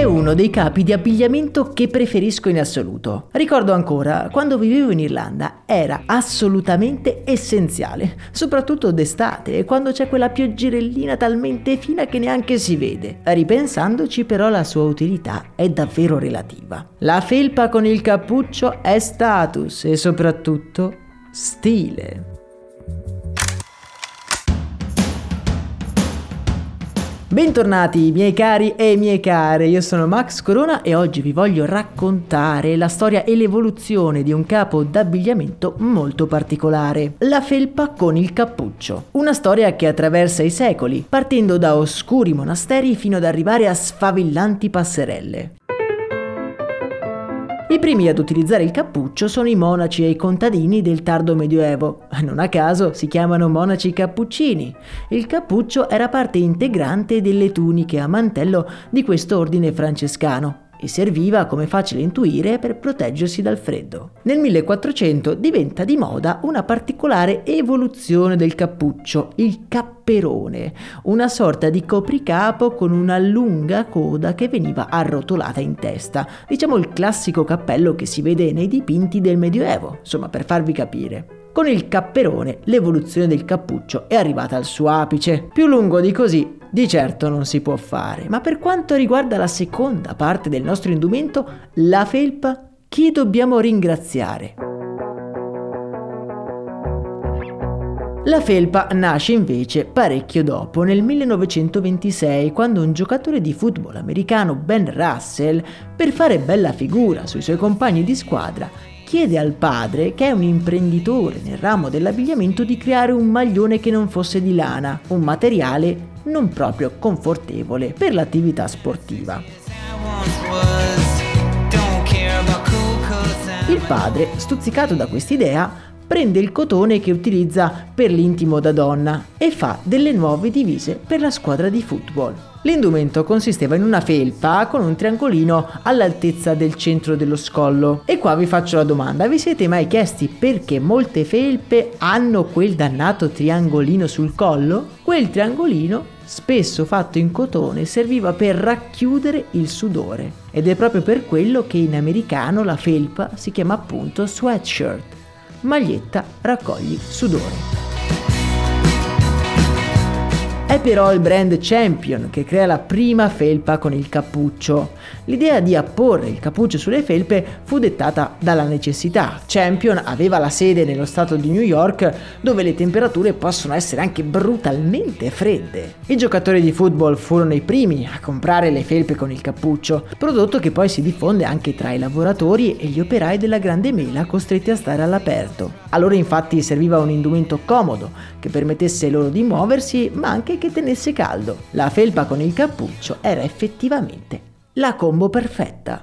È uno dei capi di abbigliamento che preferisco in assoluto. Ricordo ancora, quando vivevo in Irlanda era assolutamente essenziale, soprattutto d'estate, quando c'è quella pioggerellina talmente fina che neanche si vede. Ripensandoci però la sua utilità è davvero relativa. La felpa con il cappuccio è status e soprattutto stile. Bentornati miei cari e mie care, io sono Max Corona e oggi vi voglio raccontare la storia e l'evoluzione di un capo d'abbigliamento molto particolare, la felpa con il cappuccio. Una storia che attraversa i secoli, partendo da oscuri monasteri fino ad arrivare a sfavillanti passerelle. I primi ad utilizzare il cappuccio sono i monaci e i contadini del tardo medioevo. Non a caso si chiamano monaci cappuccini. Il cappuccio era parte integrante delle tuniche a mantello di questo ordine francescano e serviva, come facile intuire, per proteggersi dal freddo. Nel 1400 diventa di moda una particolare evoluzione del cappuccio, il capperone, una sorta di copricapo con una lunga coda che veniva arrotolata in testa, diciamo il classico cappello che si vede nei dipinti del Medioevo, insomma per farvi capire. Con il capperone l'evoluzione del cappuccio è arrivata al suo apice. Più lungo di così di certo non si può fare, ma per quanto riguarda la seconda parte del nostro indumento, la felpa, chi dobbiamo ringraziare? La felpa nasce invece parecchio dopo, nel 1926, quando un giocatore di football americano, Ben Russell, per fare bella figura sui suoi compagni di squadra, chiede al padre, che è un imprenditore nel ramo dell'abbigliamento, di creare un maglione che non fosse di lana, un materiale non proprio confortevole per l'attività sportiva. Il padre, stuzzicato da quest'idea, prende il cotone che utilizza per l'intimo da donna e fa delle nuove divise per la squadra di football. L'indumento consisteva in una felpa con un triangolino all'altezza del centro dello scollo. E qua vi faccio la domanda, vi siete mai chiesti perché molte felpe hanno quel dannato triangolino sul collo? Quel triangolino spesso fatto in cotone, serviva per racchiudere il sudore. Ed è proprio per quello che in americano la felpa si chiama appunto sweatshirt maglietta raccogli sudore. È però il brand Champion che crea la prima felpa con il cappuccio. L'idea di apporre il cappuccio sulle felpe fu dettata dalla necessità. Champion aveva la sede nello stato di New York dove le temperature possono essere anche brutalmente fredde. I giocatori di football furono i primi a comprare le felpe con il cappuccio, prodotto che poi si diffonde anche tra i lavoratori e gli operai della grande mela costretti a stare all'aperto. A loro infatti serviva un indumento comodo che permettesse loro di muoversi ma anche che tenesse caldo. La felpa con il cappuccio era effettivamente la combo perfetta.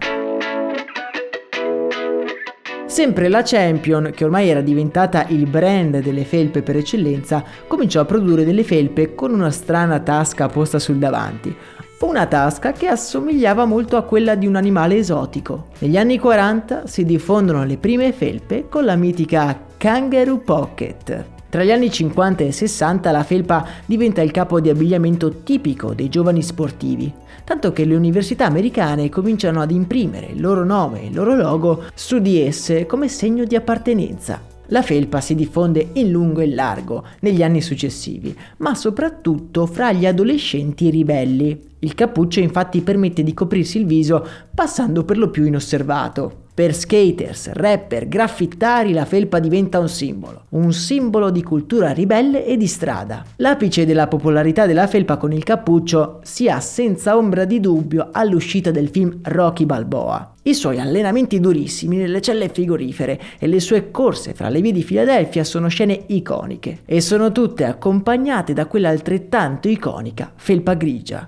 Sempre la Champion, che ormai era diventata il brand delle felpe per eccellenza, cominciò a produrre delle felpe con una strana tasca posta sul davanti. Una tasca che assomigliava molto a quella di un animale esotico. Negli anni 40 si diffondono le prime felpe con la mitica Kangaroo Pocket, tra gli anni 50 e 60 la felpa diventa il capo di abbigliamento tipico dei giovani sportivi, tanto che le università americane cominciano ad imprimere il loro nome e il loro logo su di esse come segno di appartenenza. La felpa si diffonde in lungo e largo negli anni successivi, ma soprattutto fra gli adolescenti ribelli. Il cappuccio infatti permette di coprirsi il viso passando per lo più inosservato. Per skaters, rapper, graffittari la felpa diventa un simbolo, un simbolo di cultura ribelle e di strada. L'apice della popolarità della felpa con il cappuccio si ha senza ombra di dubbio all'uscita del film Rocky Balboa. I suoi allenamenti durissimi nelle celle frigorifere e le sue corse fra le vie di Filadelfia sono scene iconiche e sono tutte accompagnate da quella altrettanto iconica felpa grigia.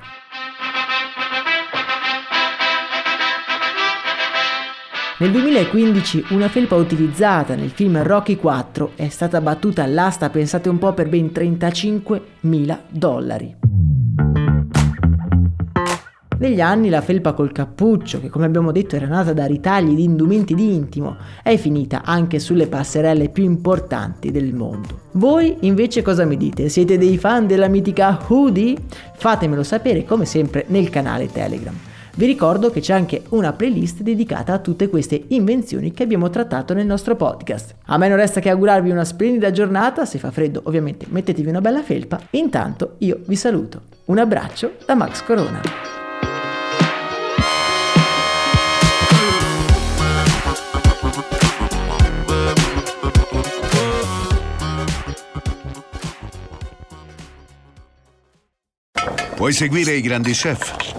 Nel 2015 una felpa utilizzata nel film Rocky 4 è stata battuta all'asta, pensate un po', per ben 35.000 dollari. Negli anni la felpa col cappuccio, che come abbiamo detto era nata da ritagli di indumenti di intimo, è finita anche sulle passerelle più importanti del mondo. Voi invece cosa mi dite? Siete dei fan della mitica hoodie? Fatemelo sapere come sempre nel canale Telegram. Vi ricordo che c'è anche una playlist dedicata a tutte queste invenzioni che abbiamo trattato nel nostro podcast. A me non resta che augurarvi una splendida giornata, se fa freddo ovviamente mettetevi una bella felpa, intanto io vi saluto. Un abbraccio da Max Corona. Puoi seguire i grandi chef,